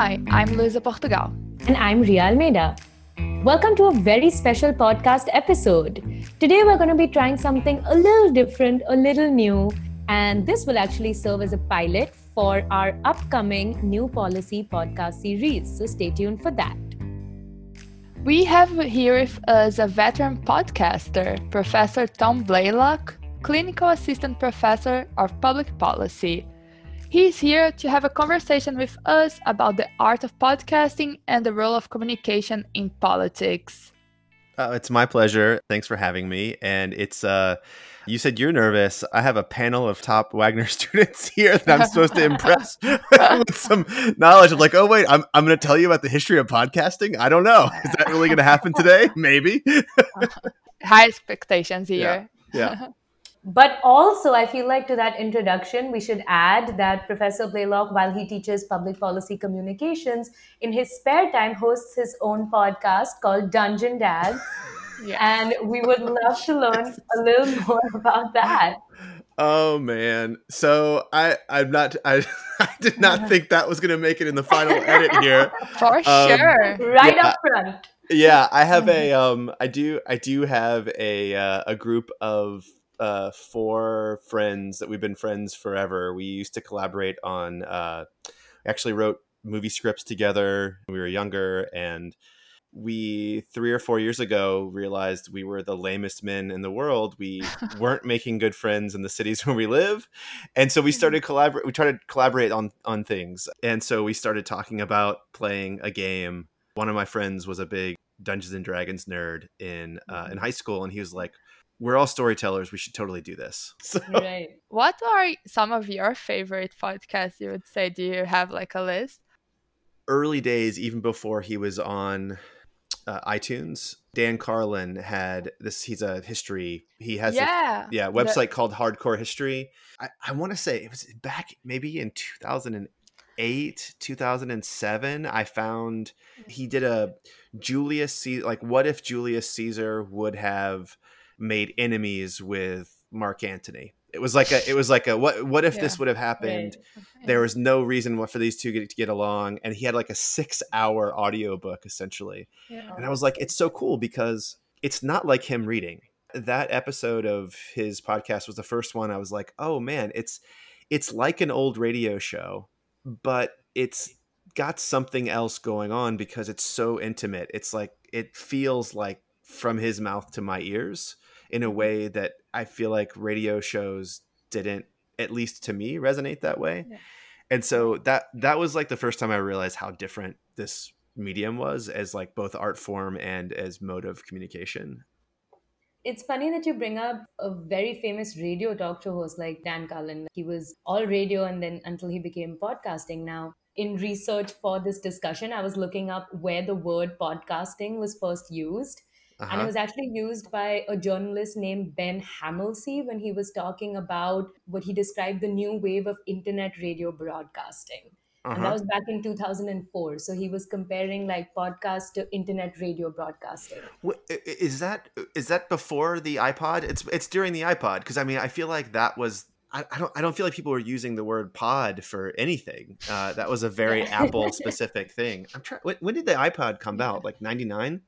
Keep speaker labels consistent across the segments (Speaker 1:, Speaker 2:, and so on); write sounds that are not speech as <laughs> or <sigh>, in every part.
Speaker 1: Hi, I'm Luisa Portugal.
Speaker 2: And I'm Ria Almeida. Welcome to a very special podcast episode. Today, we're going to be trying something a little different, a little new, and this will actually serve as a pilot for our upcoming new policy podcast series. So stay tuned for that.
Speaker 1: We have here with us a veteran podcaster, Professor Tom Blaylock, Clinical Assistant Professor of Public Policy. He's here to have a conversation with us about the art of podcasting and the role of communication in politics.
Speaker 3: Uh, it's my pleasure. Thanks for having me. And it's uh you said you're nervous. I have a panel of top <laughs> Wagner students here that I'm supposed to impress <laughs> with some knowledge of like, oh wait, I'm I'm going to tell you about the history of podcasting. I don't know. Is that really going to happen today? <laughs> Maybe.
Speaker 1: High expectations here.
Speaker 3: Yeah. yeah.
Speaker 2: But also, I feel like to that introduction, we should add that Professor Blaylock, while he teaches public policy communications, in his spare time hosts his own podcast called Dungeon Dads. <laughs> Yeah. And we would love to learn a little <laughs> more about that.
Speaker 3: Oh man. So I I'm not I <laughs> I did not think that was going to make it in the final edit here.
Speaker 1: For um, sure.
Speaker 2: Right yeah, up front.
Speaker 3: Yeah, I have a um I do I do have a uh, a group of uh four friends that we've been friends forever. We used to collaborate on uh actually wrote movie scripts together when we were younger and we three or four years ago realized we were the lamest men in the world. We <laughs> weren't making good friends in the cities <laughs> where we live, and so we mm-hmm. started collaborate. We tried to collaborate on on things, and so we started talking about playing a game. One of my friends was a big Dungeons and Dragons nerd in uh, in mm-hmm. high school, and he was like, "We're all storytellers. We should totally do this." <laughs> So,
Speaker 1: right. What are some of your favorite podcasts? You would say? Do you have like a list?
Speaker 3: Early days, even before he was on uh, iTunes. Dan Carlin had this. He's a history. He has
Speaker 1: yeah
Speaker 3: a, yeah website the- called Hardcore History. I, I want to say it was back maybe in two thousand and eight, two thousand and seven. I found he did a Julius Caesar. Like, what if Julius Caesar would have made enemies with Mark Antony? It was like a. It was like a. What? What if yeah. this would have happened? Right. Okay. There was no reason for these two to get along, and he had like a six-hour audiobook essentially. Yeah. And I was like, it's so cool because it's not like him reading. That episode of his podcast was the first one. I was like, oh man, it's it's like an old radio show, but it's got something else going on because it's so intimate. It's like it feels like from his mouth to my ears in a mm-hmm. way that I feel like radio shows didn't, at least to me, resonate that way. Yeah. And so that that was like the first time I realized how different this medium was as like both art form and as mode of communication.
Speaker 2: It's funny that you bring up a very famous radio talk show host like Dan Carlin. He was all radio and then until he became podcasting. Now, in research for this discussion, I was looking up where the word podcasting was first used. Uh-huh. And it was actually used by a journalist named Ben Hammersley when he was talking about what he described the new wave of internet radio broadcasting. Uh-huh. And that uh-huh. was back in 2004. So he was comparing like podcast to internet radio broadcasting.
Speaker 3: Is that is that before the iPod? It's it's during the iPod because I mean I feel like that was I, I, don't I don't feel like people were using the word pod for anything. Uh, that was a very <laughs> Apple specific thing. I'm trying. When, when, did the iPod come out? Like '99.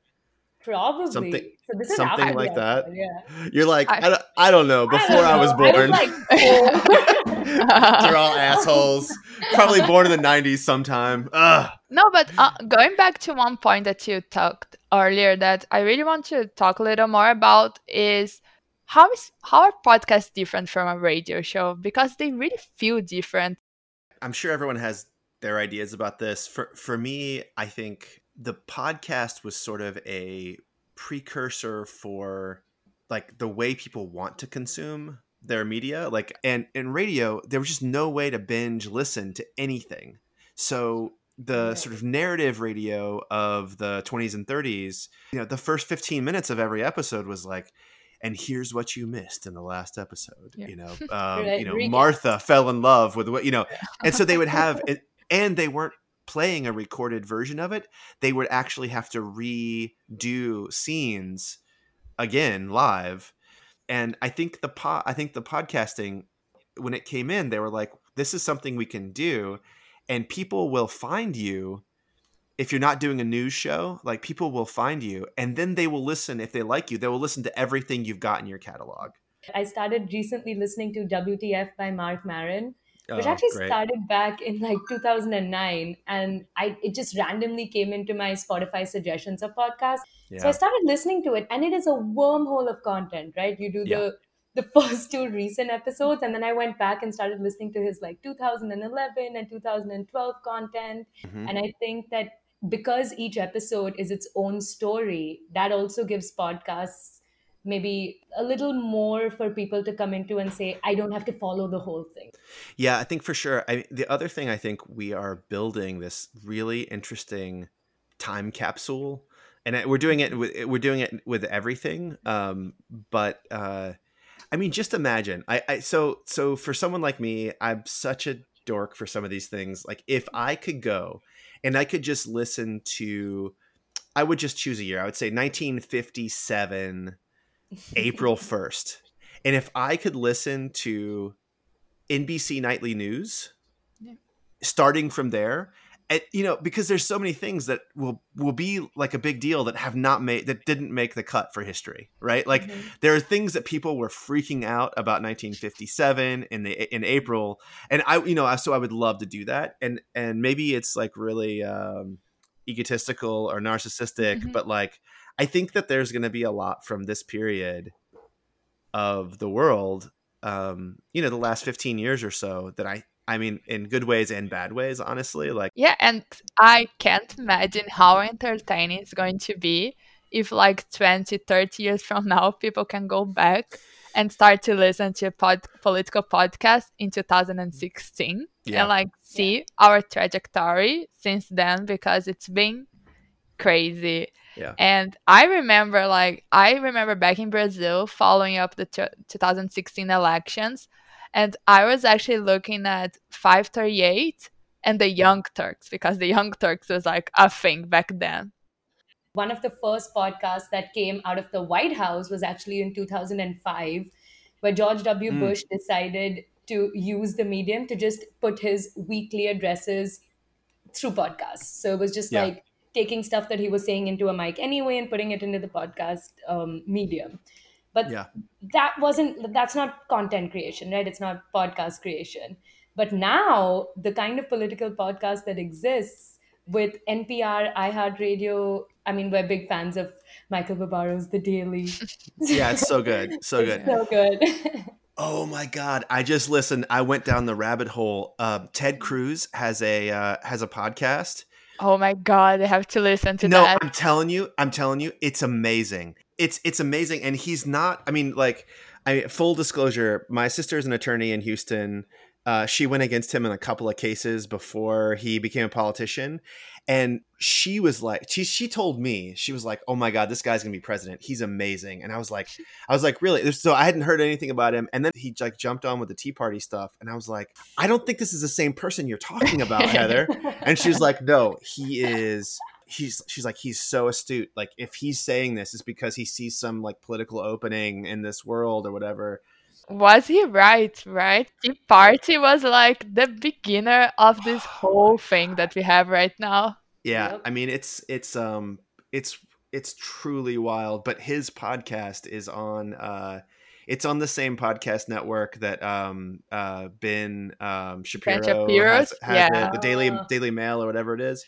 Speaker 2: Probably
Speaker 3: something, so something like that.
Speaker 2: Yeah.
Speaker 3: You're like, I, I, don't, I don't know. Before I, I was born, I was like, <laughs> they're all assholes. Probably born in the '90s sometime. Ugh.
Speaker 1: No, but uh, going back to one point that you talked earlier, that I really want to talk a little more about is how is how are podcasts different from a radio show because they really feel different.
Speaker 3: I'm sure everyone has their ideas about this. For for me, I think the podcast was sort of a precursor for like the way people want to consume their media like and in radio there was just no way to binge listen to anything. So the sort of narrative radio of the 20s and 30s you know the first 15 minutes of every episode was like and here's what you missed in the last episode yeah. you know <laughs> um, you know martha fell in love with what you know and so they would have <laughs> it and they weren't playing a recorded version of it, they would actually have to redo scenes again live. And I think the po- I think the podcasting when it came in, they were like, "This is something we can do," and people will find you if you're not doing a news show, like people will find you and then they will listen if they like you. They will listen to everything you've got in your catalog.
Speaker 2: I started recently listening to WTF by Marc Maron, which
Speaker 3: Oh,
Speaker 2: actually
Speaker 3: great.
Speaker 2: started back in like 2009 and I it just randomly came into my Spotify suggestions of podcasts. So I started listening to it and it is a wormhole of content, right? You do
Speaker 3: Yeah.
Speaker 2: the the <laughs> first two recent episodes and then I went back and started listening to his like 2011 and 2012 content
Speaker 3: Mhm.
Speaker 2: and I think that because each episode is its own story, that also gives podcasts maybe a little more for people to come into and say, I don't have to follow the whole thing.
Speaker 3: Yeah, I think for sure. I the other thing I think we are building this really interesting time capsule, and we're doing it. With, we're doing it with everything. Um, but uh, I mean, just imagine. I, I so so for someone like me, I'm such a dork for some of these things. Like if I could go and I could just listen to, I would just choose a year. I would say 1957, April 1st. And if I could listen to NBC Nightly News,
Speaker 1: Yeah.
Speaker 3: starting from there, and, you know, because there's so many things that will will be like a big deal that have not made that didn't make the cut for history, right? Like
Speaker 2: Mhm.
Speaker 3: there are things that people were freaking out about 1957 in the in April, and I, you know, so I would love to do that, and and maybe it's like really um, egotistical or narcissistic,
Speaker 1: Mhm.
Speaker 3: but like I think that there's going to be a lot from this period of the world, um, you know, the last 15 years or so that I, I mean, in good ways and bad ways, honestly, like
Speaker 1: Yeah, and I can't imagine how entertaining it's going to be if, like, 20, 30 years from now, people can go back and start to listen to a pod- political podcast in 2016
Speaker 3: Yeah.
Speaker 1: and, like, see our trajectory since then because it's been crazy.
Speaker 3: Yeah.
Speaker 1: And I remember, like, I remember back in Brazil following up the t- 2016 elections, and I was actually looking at 538 and the Young Turks because the Young Turks was like a thing back then.
Speaker 2: One of the first podcasts that came out of the White House was actually in 2005, where George W.
Speaker 3: Mm.
Speaker 2: Bush decided to use the medium to just put his weekly addresses through podcasts. So it was just
Speaker 3: Yeah.
Speaker 2: like taking stuff that he was saying into a mic anyway and putting it into the podcast um, medium. But
Speaker 3: yeah,
Speaker 2: that wasn't that's not content creation right it's not podcast creation but now the kind of political podcast that exists with npr iheartradio i mean we're big fans of michael barbaro's the daily <laughs>
Speaker 3: yeah, it's so good, so good.
Speaker 2: so good <laughs>
Speaker 3: Oh my god! I just listened. I went down the rabbit hole. Uh, Ted Cruz has a uh, has a podcast.
Speaker 1: Oh my god, I have to listen to
Speaker 3: no,
Speaker 1: that.
Speaker 3: I'm telling you, I'm telling you, it's amazing. It's it's amazing, and he's not. I mean, like, I full disclosure, my sister is an attorney in Houston. Uh, she went against him in a couple of cases before he became a politician, and she was like, she she told me she was like, "Oh my god, this guy's gonna be president. He's amazing." And I was like, I was like, really? So I hadn't heard anything about him, and then he like jumped on with the Tea Party stuff, and I was like, I don't think this is the same person you're talking about, Heather. And she's like, <laughs> no, he is. He's. She's like, he's so astute. Like, if he's saying this, it's because he sees some like political opening in this world or whatever.
Speaker 1: Was he right? Right? Tea Party was like the beginner of this <sighs> whole thing that we have right now.
Speaker 3: Yeah,
Speaker 2: Yep.
Speaker 3: I mean, it's it's um it's it's truly wild. But his podcast is on. uh it's on the same podcast network that um uh Ben um Shapiro
Speaker 1: Shapiro's?
Speaker 3: has, has
Speaker 1: Yeah.
Speaker 3: it, the Daily. Daily Mail or whatever it is.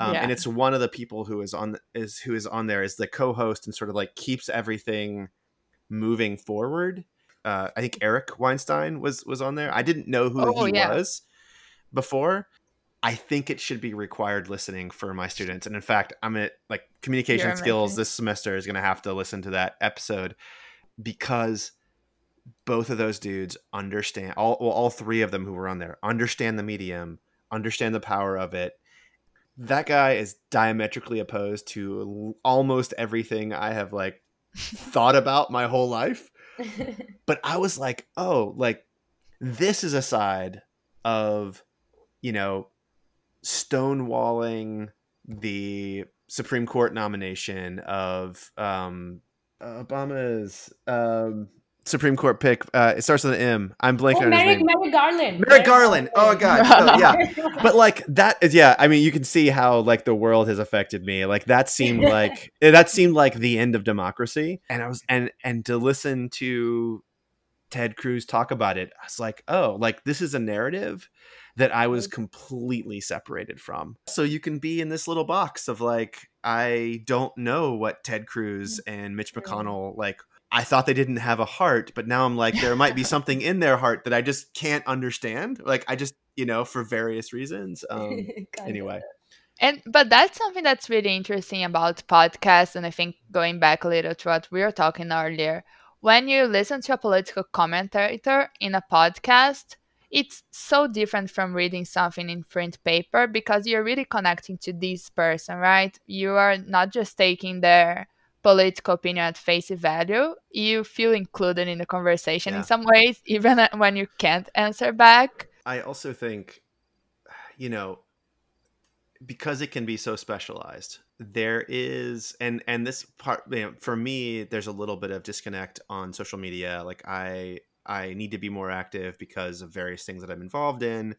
Speaker 3: um,
Speaker 1: Yeah.
Speaker 3: and it's one of the people who is on is who is on there is the co-host and sort of like keeps everything moving forward. Uh, I think Eric Weinstein was was on there. I didn't know who
Speaker 1: Oh,
Speaker 3: he
Speaker 1: yeah.
Speaker 3: was before. I think it should be required listening for my students, and in fact, I'm gonna like communication
Speaker 1: You're
Speaker 3: skills
Speaker 1: amazing.
Speaker 3: this semester is gonna have to listen to that episode because both of those dudes understand all well, all three of them who were on there understand the medium, understand the power of it. That guy is diametrically opposed to almost everything I have like <laughs> thought about my whole life. <laughs> But I was like, oh, like this is a side of, you know, stonewalling the Supreme Court nomination of um Obama's um Supreme Court pick. Uh, it starts with an M. I'm blanking
Speaker 2: Oh,
Speaker 3: on his
Speaker 2: Merrick,
Speaker 3: name.
Speaker 2: Merrick Garland.
Speaker 3: Merrick Garland. Oh god. So, yeah. But like that is yeah. I mean, you can see how like the world has affected me. Like that seemed like <laughs> that seemed like the end of democracy. And I was and and to listen to Ted Cruz talk about it, I was like, oh, like this is a narrative that I was completely separated from. So you can be in this little box of like, I don't know what Ted Cruz and Mitch McConnell like. I thought they didn't have a heart, but now I'm like, there might be <laughs> something in their heart that I just can't understand. Like, I just, you know, for various reasons. Um, <laughs> anyway.
Speaker 1: And but that's something that's really interesting about podcasts, and I think going back a little to what we were talking earlier, when you listen to a political commentator in a podcast, it's so different from reading something in print paper because you're really connecting to this person, right? You are not just taking their political opinion at face value. You feel included in the conversation
Speaker 3: Yeah.
Speaker 1: in some ways, <laughs> even when you can't answer back.
Speaker 3: I also think, <sighs> you know, because it can be so specialized, there is, and and this part, you know, for me, there's a little bit of disconnect on social media. Like I, I need to be more active because of various things that I'm involved in,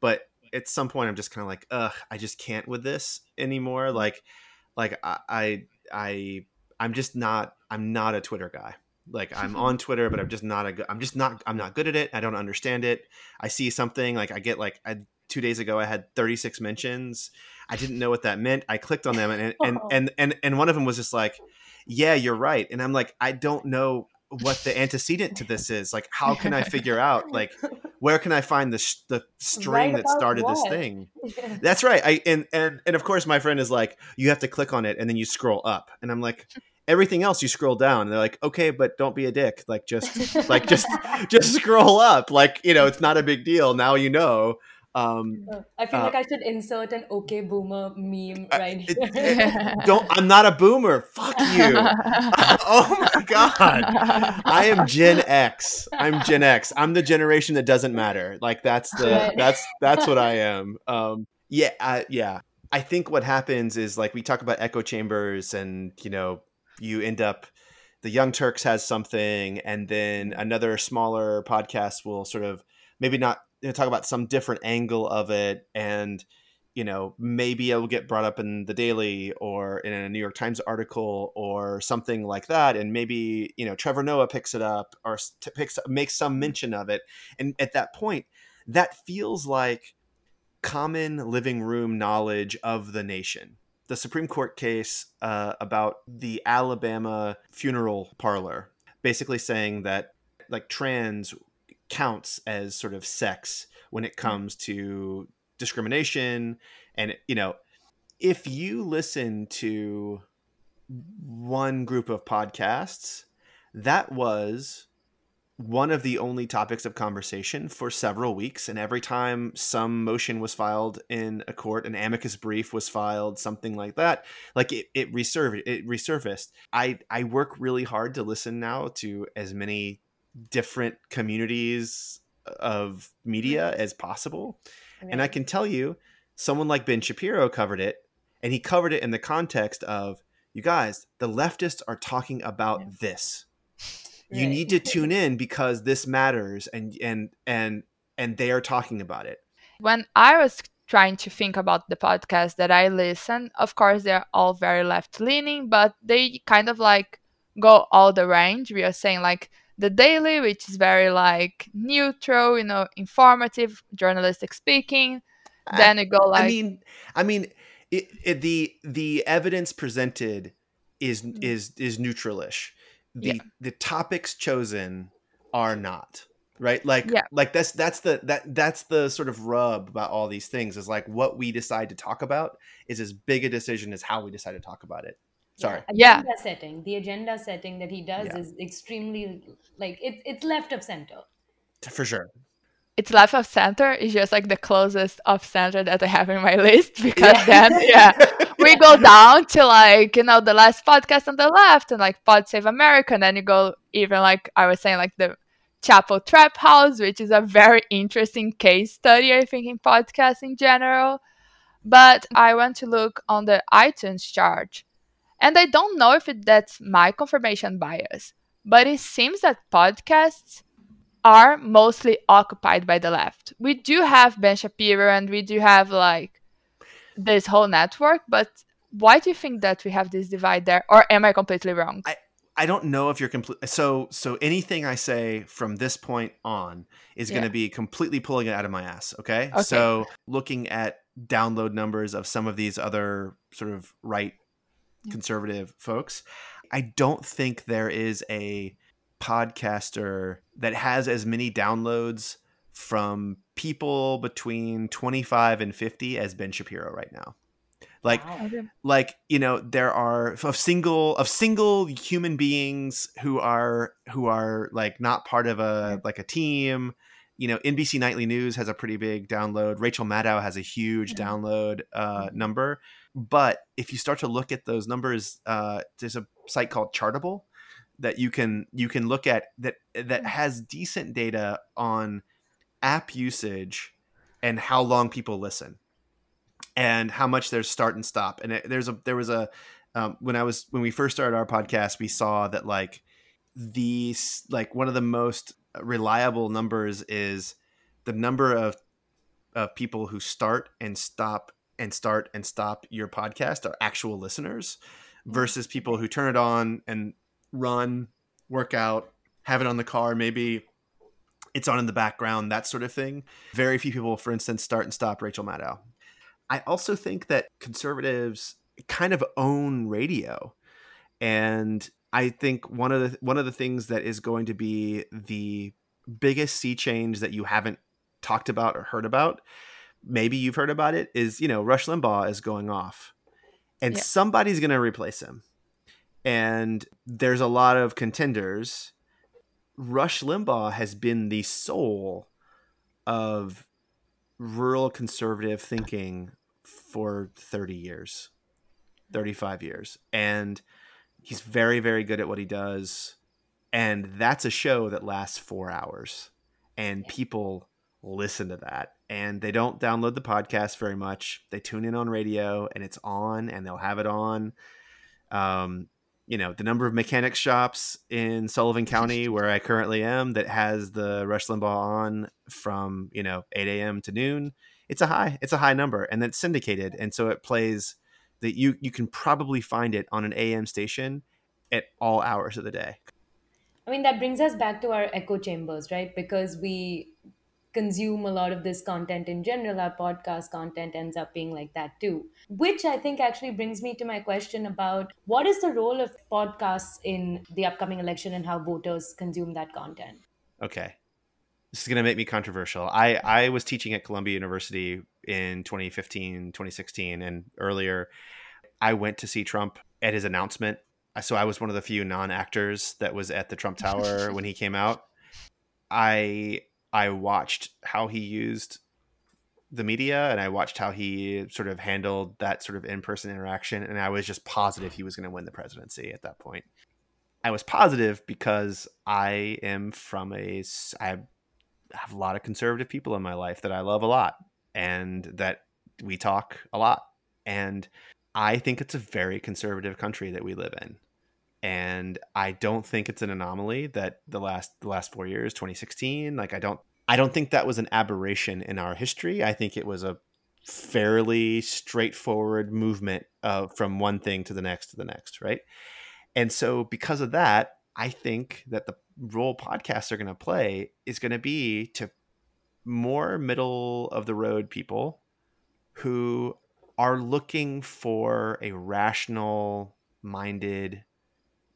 Speaker 3: but at some point, I'm just kind of like, ugh, I just can't with this anymore. Like, like I, I, I I'm just not, I'm not a Twitter guy. Like I'm <laughs> on Twitter, but I'm just not a good. I'm just not. I'm not good at it. I don't understand it. I see something like I get like I, two days ago I had 36 mentions. I didn't know what that meant. I clicked on them and and and <laughs> and, and one of them was just like, "Yeah, you're right." And I'm like, I don't know what the antecedent to this is. Like, how can I figure out <laughs> like where can I find the sh- the string
Speaker 2: Right
Speaker 3: that started this thing? That's right. I and and and of course my friend is like, you have to click on it and then you scroll up, and I'm like. Everything else you scroll down, and they're like, "Okay, but don't be a dick. Like, just <laughs> like just just scroll up. Like, you know, it's not a big deal. Now you know." Um,
Speaker 2: I feel
Speaker 3: Uh,
Speaker 2: like I should insert an okay boomer meme right
Speaker 3: it-
Speaker 2: here.
Speaker 3: it- <laughs> don't. I'm not a boomer. Fuck you. <laughs> oh my god. I am Gen X. I'm Gen X. I'm the generation that doesn't matter. Like that's the
Speaker 2: Right.
Speaker 3: that's that's what I am. Um yeah, I, yeah. I think what happens is like we talk about echo chambers and you know, you end up the Young Turks has something and then mm-hmm. another smaller podcast will sort of maybe not you know, talk about some different angle of it and you know maybe it'll get brought up in the daily or in a new york times article or something like that. And maybe you know trevor noah picks it up or picks makes some mm-hmm. mention of it. And at that point that feels like common living room knowledge of the nation the supreme court case uh, about the alabama funeral parlor basically saying that like trans counts as sort of sex when it comes to discrimination. And you know if you listen to one group of podcasts that was one of the only topics of conversation for several weeks and every time some motion was filed in a court an amicus brief was filed something like that like it, it resurfaced it resurfaced i i work really hard to listen now to as many different communities of media as possible and I can tell you, someone like Ben Shapiro covered it, and he covered it in the context of, you guys, the leftists are talking about
Speaker 2: Yeah.
Speaker 3: this. You
Speaker 2: Right.
Speaker 3: need to tune in because this matters, and and and and they are talking about it.
Speaker 1: when I was trying to think about the podcast that I listen, of course they're all very left leaning, but they kind of like go all the range. We are saying like the daily, which is very like neutral, you know, informative, journalistic speaking. Then you go like
Speaker 3: I mean, I mean, it, it, the the evidence presented is mm. is is neutralish. The
Speaker 1: Yeah.
Speaker 3: the topics chosen are not right. Like
Speaker 1: Yeah.
Speaker 3: like that's that's the that that's the sort of rub about all these things is like what we decide to talk about is as big a decision as how we decide to talk about it. Sorry.
Speaker 1: Yeah.
Speaker 2: Agenda setting. The agenda setting that he does
Speaker 3: Yeah.
Speaker 2: is extremely like it's it's left of center.
Speaker 3: For sure.
Speaker 1: it's left of center is just like the closest of center that I have in my <laughs> list because
Speaker 2: Yeah.
Speaker 1: then yeah <laughs> <laughs> we go down to like you know the last podcast on the left and like Pod Save America and then you go even like I was saying like the Chapo Trap House which is a very interesting case study I think in podcasts in general but I went to look on the iTunes chart and I don't know if it, that's my confirmation bias but it seems that podcasts are mostly occupied by the left. We do have Ben Shapiro and we do have like this whole network, but why do you think that we have this divide there or am I completely wrong?
Speaker 3: I, I don't know if you're complete. So, so anything I say from this point on is going to be completely pulling it out of my ass. Okay?
Speaker 1: okay.
Speaker 3: So, looking at download numbers of some of these other sort of right conservative folks, I don't think there is a podcaster that has as many downloads from people between 25 and 50 as Ben Shapiro right now. Like wow. like you know there are of single of single human beings who are who are like not part of a like a team you know NBC Nightly News has a pretty big download. Rachel Maddow has a huge mm-hmm. download uh, mm-hmm. number. But if you start to look at those numbers, uh, there's a site called Chartable that you can you can look at that that mm-hmm. has decent data on app usage and how long people listen and how much there's start and stop. And it, there's a there was a um, when I was when we first started our podcast, we saw that like these like one of the most reliable numbers is the number of of people who start and stop and start and stop your podcast are actual listeners mm. versus people who turn it on and run, work out, have it on the car, maybe it's on in the background, that sort of thing. Very few people, for instance, start and stop Rachel Maddow. I also think that conservatives kind of own radio. And I think one of the one of the things that is going to be the biggest sea change that you haven't talked about or heard about, maybe you've heard about it, is you know Rush Limbaugh is going off, and yeah. somebody's going to replace him, and there's a lot of contenders. Rush Limbaugh has been the soul of rural conservative thinking for 30 years, 35 years. And he's very very good at what he does. And that's a show that lasts four hours. And people listen to that. And they don't download the podcast very much. They tune in on radio and it's on and they'll have it on. Um, you know the number of mechanic shops in sullivan county <laughs> where i currently am that has the rush limbaugh on from you know 8 a.m to noon it's a high it's a high number and that's syndicated and so it plays that you you can probably find it on an am station at all hours of the day.
Speaker 2: I mean, that brings us back to our echo chambers, right? Because we consume a lot of this content in general. Our podcast content ends up being like that too. Which I think actually brings me to my question about what is the role of podcasts in the upcoming election and how voters consume that content?
Speaker 3: Okay. This is going to make me controversial. I, I was teaching at Columbia University in 2015, 2016, and earlier. I went to see Trump at his announcement so I was one of the few non-actors that was at the Trump Tower <laughs> when he came out. I I watched how he used the media and I watched how he sort of handled that sort of in-person interaction and I was just positive he was going to win the presidency at that point. I was positive because I am from a I have a lot of conservative people in my life that I love a lot and that we talk a lot and I think it's a very conservative country that we live in. And I don't think it's an anomaly that the last the last 4 years, 2016, like I don't I don't think that was an aberration in our history. I think it was a fairly straightforward movement uh, from one thing to the next to the next, right? And so because of that, I think that the role podcasts are going to play is going to be to more middle of the road people who are looking for a rational minded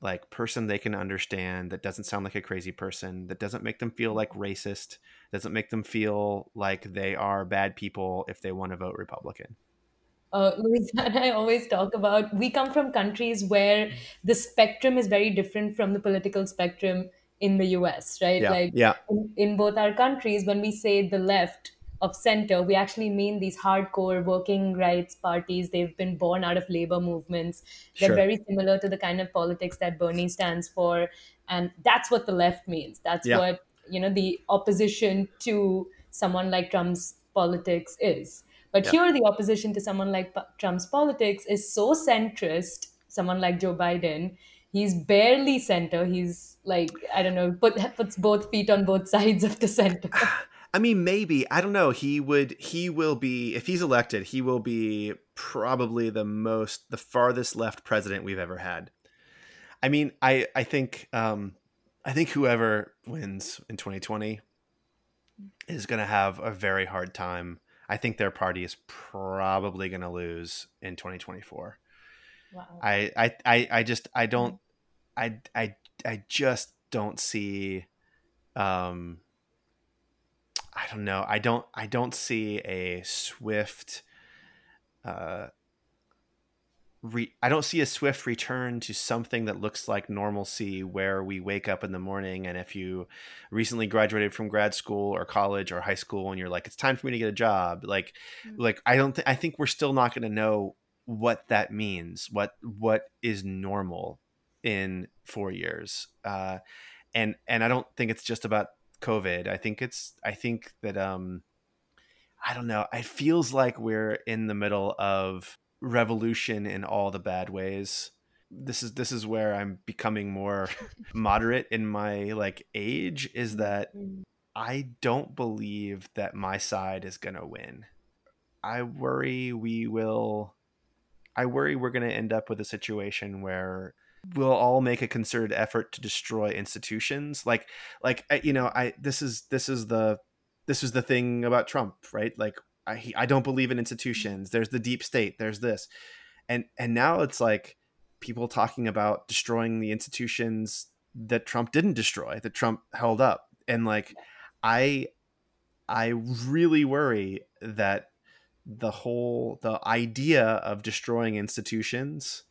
Speaker 3: like person they can understand that doesn't sound like a crazy person that doesn't make them feel like racist doesn't make them feel like they are bad people if they want to vote republican
Speaker 2: uh, Louisa <laughs> and I always talk about we come from countries where the spectrum is very different from the political spectrum in the US, right?
Speaker 3: Yeah,
Speaker 2: like
Speaker 3: yeah.
Speaker 2: In, in both our countries, when we say the left, of center, we actually mean these hardcore working rights parties. They've been born out of labor movements. They're sure. very similar to the kind of politics that Bernie stands for. And that's what the left means. That's yeah. what, you know, the opposition to someone like Trump's politics is. But yeah. here, the opposition to someone like Trump's politics is so centrist, someone like Joe Biden, he's barely center. He's like I don't know, put puts both feet on both <laughs> sides of the center. <laughs>
Speaker 3: I mean, maybe I don't know. He would. He will be if he's elected. He will be probably the most, the farthest left president we've ever had. I mean, I I think um, I think whoever wins in 2020 is going to have a very hard time. I think their party is probably going to lose in 2024. Wow. I, I, I, I just, I don't, I, I, I just don't see, um, I don't know. I don't, I don't see a swift, uh, re- I don't see a swift return to something that looks like normalcy where we wake up in the morning and if you recently graduated from grad school or college or high school and you're like it's time for me to get a job like mm-hmm. like I don't think I think we're still not going to know what that means what what is normal in 4 years uh and and I don't think it's just about covid I think it's I think that um I don't know it feels like we're in the middle of revolution in all the bad ways this is this is where i'm becoming more <laughs> moderate in my like age is that mm. i don't believe that my side is going to win i worry we will i worry we're going to end up with a situation where we'll all make a concerted effort to destroy institutions. Like like you know i this is this is the this is the thing about trump right? Like I I don't believe in institutions. There's the deep state. There's this, and and now it's like people talking about destroying the institutions that Trump didn't destroy, that Trump held up, and like I I really worry that the whole the idea of destroying institutions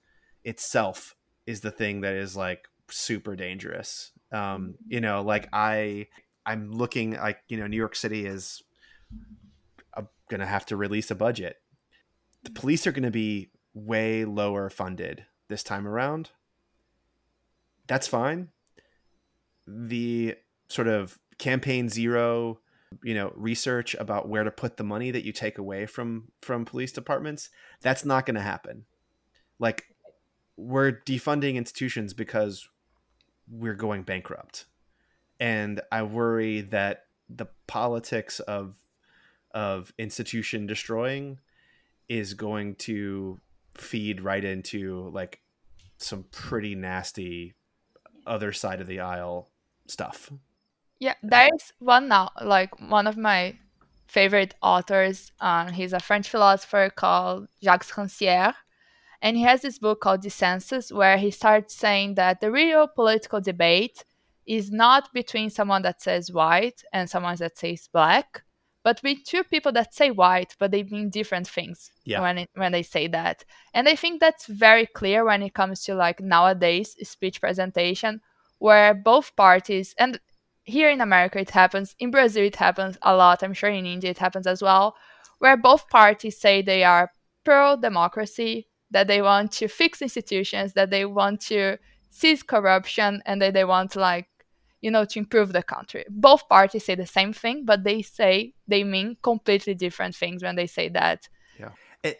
Speaker 3: itself is the thing that is like super dangerous. Um, mm-hmm. you know, like I I'm looking like you know New York City is uh, going to have to release a budget. The mm-hmm. police are going to be way lower funded this time around. That's fine. The sort of campaign zero, you know, research about where to put the money that you take away from from police departments, that's not going to happen. Like we're defunding institutions because we're going bankrupt. And I worry that the politics of of institution destroying is going to feed right into like some pretty nasty other side of the aisle stuff.
Speaker 1: Yeah, there's one now, like one of my favorite authors. Um, he's a French philosopher called Jacques Rancière. And he has this book called Dissensus, where he starts saying that the real political debate is not between someone that says white and someone that says black, but with two people that say white but they mean different things yeah. when it, when they say that and i think that's very clear when it comes to like nowadays speech presentation where both parties and here in america it happens in brazil it happens a lot i'm sure in india it happens as well where both parties say they are pro democracy that they want to fix institutions that they want to seize corruption and that they want like you know, to improve the country. Both parties say the same thing, but they say they mean completely different things when they say that.
Speaker 3: Yeah.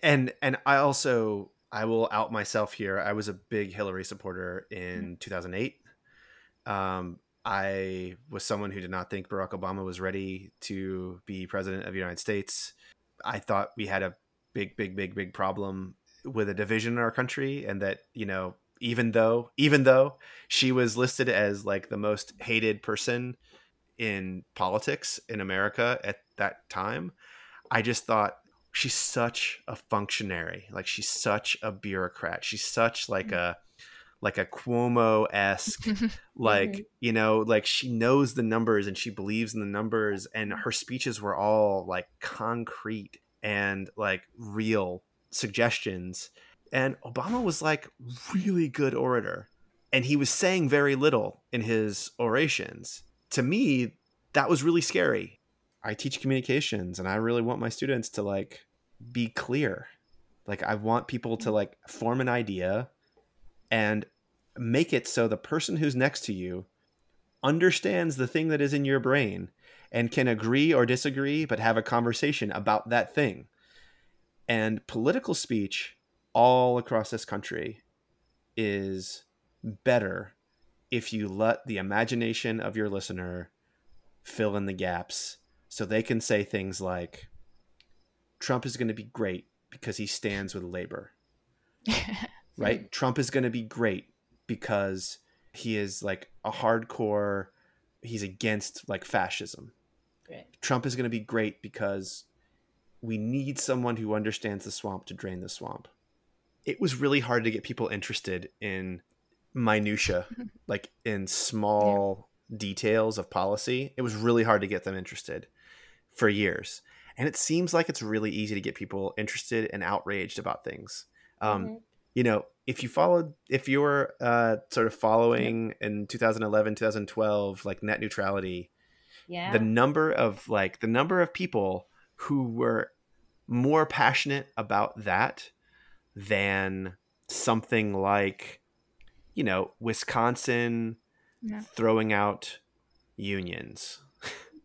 Speaker 3: And and I also I will out myself here. I was a big Hillary supporter in 2008. Um, I was someone who did not think Barack Obama was ready to be president of the United States. I thought we had a big, big, big, big problem with a division in our country, and that you know even though even though she was listed as like the most hated person in politics in America at that time, I just thought she's such a functionary. Like she's such a bureaucrat. She's such like mm. a like a Cuomo esque, <laughs> like mm-hmm. you know, like she knows the numbers and she believes in the numbers, and her speeches were all like concrete and like real suggestions and Obama was like really good orator. And he was saying very little in his orations. To me, that was really scary. I teach communications and I really want my students to like be clear. Like I want people to like form an idea and make it so the person who's next to you understands the thing that is in your brain and can agree or disagree but have a conversation about that thing. And political speech all across this country is better if you let the imagination of your listener fill in the gaps so they can say things like Trump is going to be great because he stands with labor. <laughs> right? Trump is going to be great because he is like a hardcore he's against like fascism.
Speaker 2: Right.
Speaker 3: Trump is going to be great because we need someone who understands the swamp to drain the swamp. It was really hard to get people interested in minutia, <laughs> like in small yeah. details of policy. It was really hard to get them interested for years. And it seems like it's really easy to get people interested and outraged about things. Um, mm-hmm. You know, if you followed, if you were uh, sort of following yeah. in 2011, 2012, like net neutrality,
Speaker 2: yeah.
Speaker 3: the number of like the number of people who were more passionate about that than something like you know wisconsin yeah. throwing out unions.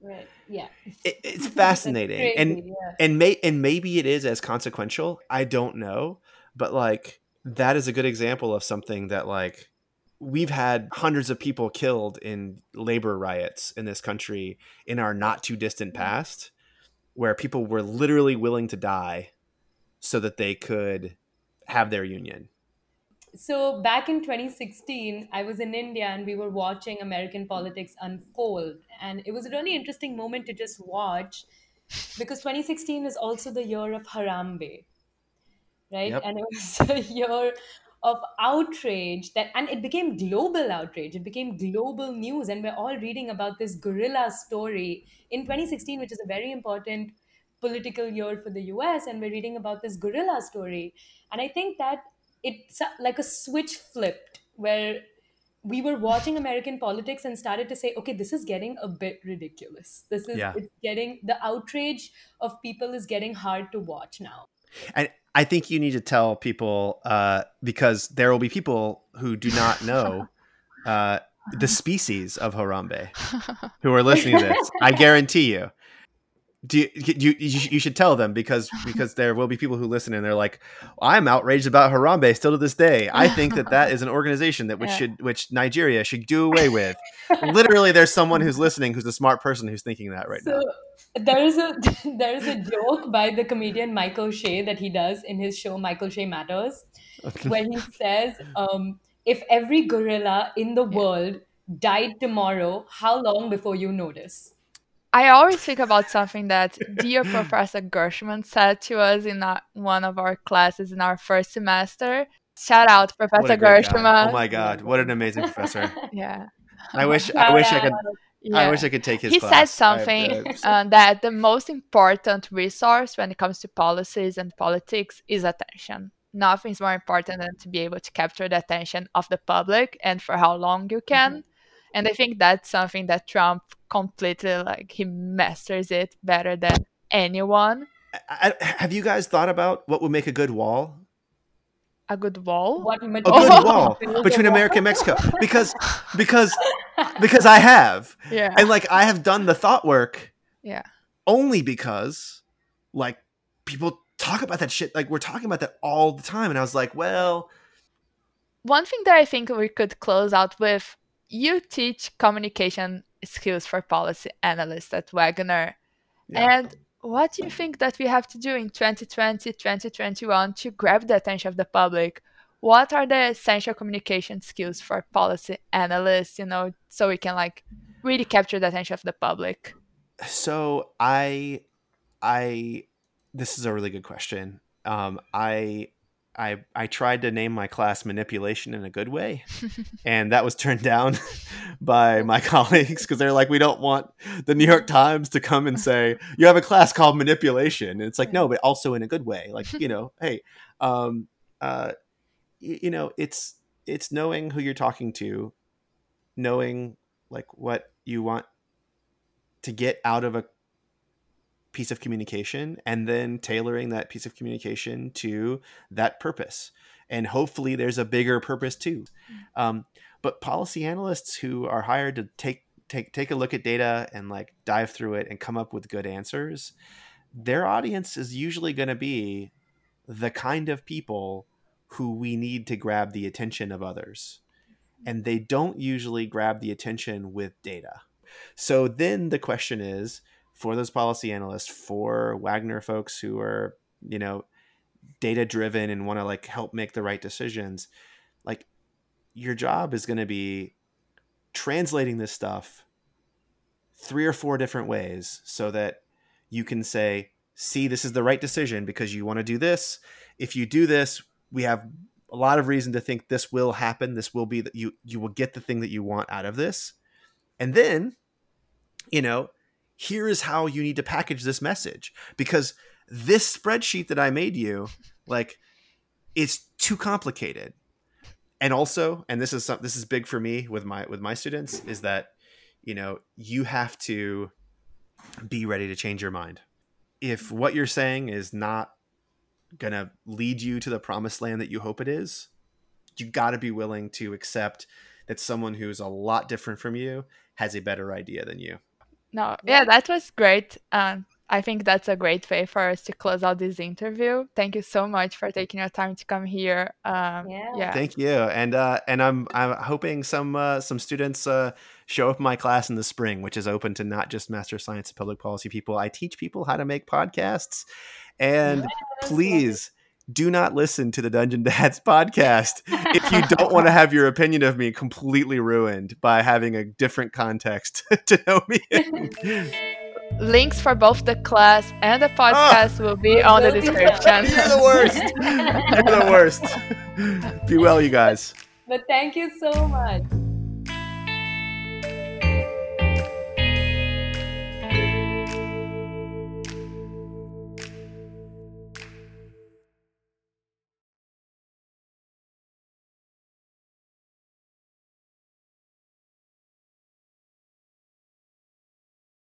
Speaker 2: Right. Yeah.
Speaker 3: It, it's <laughs> fascinating. crazy, and yeah. and may and maybe it is as consequential. I don't know. But like that is a good example of something that like we've had hundreds of people killed in labor riots in this country in our not too distant mm-hmm. past where people were literally willing to die so that they could have their union.
Speaker 2: So back in 2016, I was in India and we were watching American politics unfold. And it was a really interesting moment to just watch because 2016 is also the year of Harambe, right? Yep. And it was <laughs> a year of outrage that and it became global outrage. It became global news. And we're all reading about this gorilla story in 2016 which is a very important political year for the US and we're reading about this gorilla story. And i think that it's like a switch flipped where we were watching american politics and started to say okay this is getting a bit ridiculous. This is yeah. it's getting the outrage of people is getting hard to watch now.
Speaker 3: And I think you need to tell people uh, because there will be people who do not <laughs> know uh, the species of Harambe <laughs> who are listening to this. I guarantee you do you, you, you should tell them because because there will be people who listen and they're like i'm outraged about harambe still to this day. I think that that is an organization that <laughs> which yeah. should which nigeria should do away with. Literally there's someone who's listening who's a smart person who's thinking that right so,
Speaker 2: now. there is a <laughs> there is a joke by the comedian michael che that he does in his show michael che matters where he says um, if every gorilla in the world died tomorrow how long before you notice
Speaker 1: I always think about something that dear Professor Gershman said to us in our, one of our classes in our first semester. Shout out, Professor Gershman. Guy.
Speaker 3: Oh my God, what an amazing professor! <laughs>
Speaker 1: yeah,
Speaker 3: I wish <laughs> I wish I could. Yeah. I wish I could take his.
Speaker 1: He
Speaker 3: class.
Speaker 1: said something uh, that the most important resource when it comes to policies and politics is attention. Nothing's more important than to be able to capture the attention of the public and for how long you can. Mm-hmm and i think that's something that trump completely like he masters it better than anyone.
Speaker 3: I, I, have you guys thought about what would make a good wall?
Speaker 1: A good wall?
Speaker 2: What,
Speaker 3: a good wall? between america and mexico. <laughs> Because because because i have.
Speaker 1: Yeah.
Speaker 3: And like i have done the thought work
Speaker 1: yeah.
Speaker 3: only because like people talk about that shit. Like we're talking about that all the time. And i was like well
Speaker 1: one thing that i think we could close out with you teach communication skills for policy analysts at Wagner. Yeah. And what do you think that we have to do in 2020, 2021 to grab the attention of the public? What are the essential communication skills for policy analysts, you know, so we can like really capture the attention of the public?
Speaker 3: So I I this is a really good question. Um, I I I tried to name my class manipulation in a good way, and that was turned down <laughs> by my <laughs> colleagues because they're like, we don't want the New York Times to come and say you have a class called manipulation, and it's like no, but also in a good way. Like you know, hey, um, uh, you know, it's it's knowing who you're talking to, knowing like what you want to get out of a piece of communication and then tailoring that piece of communication to that purpose. And hopefully there's a bigger purpose too. Mm. Um, but policy analysts who are hired to take take take a look at data and like dive through it and come up with good answers, their audience is usually going to be the kind of people who we need to grab the attention of others. and they don't usually grab the attention with data. So then the question is for those policy analysts, for Wagner folks who are, you know, data driven and want to like help make the right decisions, like your job is going to be translating this stuff three or four different ways so that you can say, see, this is the right decision because you want to do this. If you do this, we have a lot of reason to think this will happen. This will be that you you will get the thing that you want out of this. And then, you know, here is how you need to package this message because this spreadsheet that I made you, like, it's too complicated. And also, and this is some, this is big for me with my with my students is that, you know, you have to be ready to change your mind. If what you're saying is not gonna lead you to the promised land that you hope it is, you got to be willing to accept that someone who's a lot different from you has a better idea than you.
Speaker 1: No, yeah, that was great. Um, I think that's a great way for us to close out this interview. Thank you so much for taking your time to come here. Um, yeah. yeah.
Speaker 3: Thank you, and uh, and I'm I'm hoping some uh, some students uh, show up my class in the spring, which is open to not just master science and public policy people. I teach people how to make podcasts, and yes, please do not listen to the Dungeon Dads <laughs> podcast if you don't want to have your opinion of me completely ruined by having a different context <laughs> to know me.
Speaker 1: Links for both the class and the ah! podcast oh, will be on the description.
Speaker 3: You're the worst. <laughs> You're the worst. Be well, you guys.
Speaker 2: But thank you so much.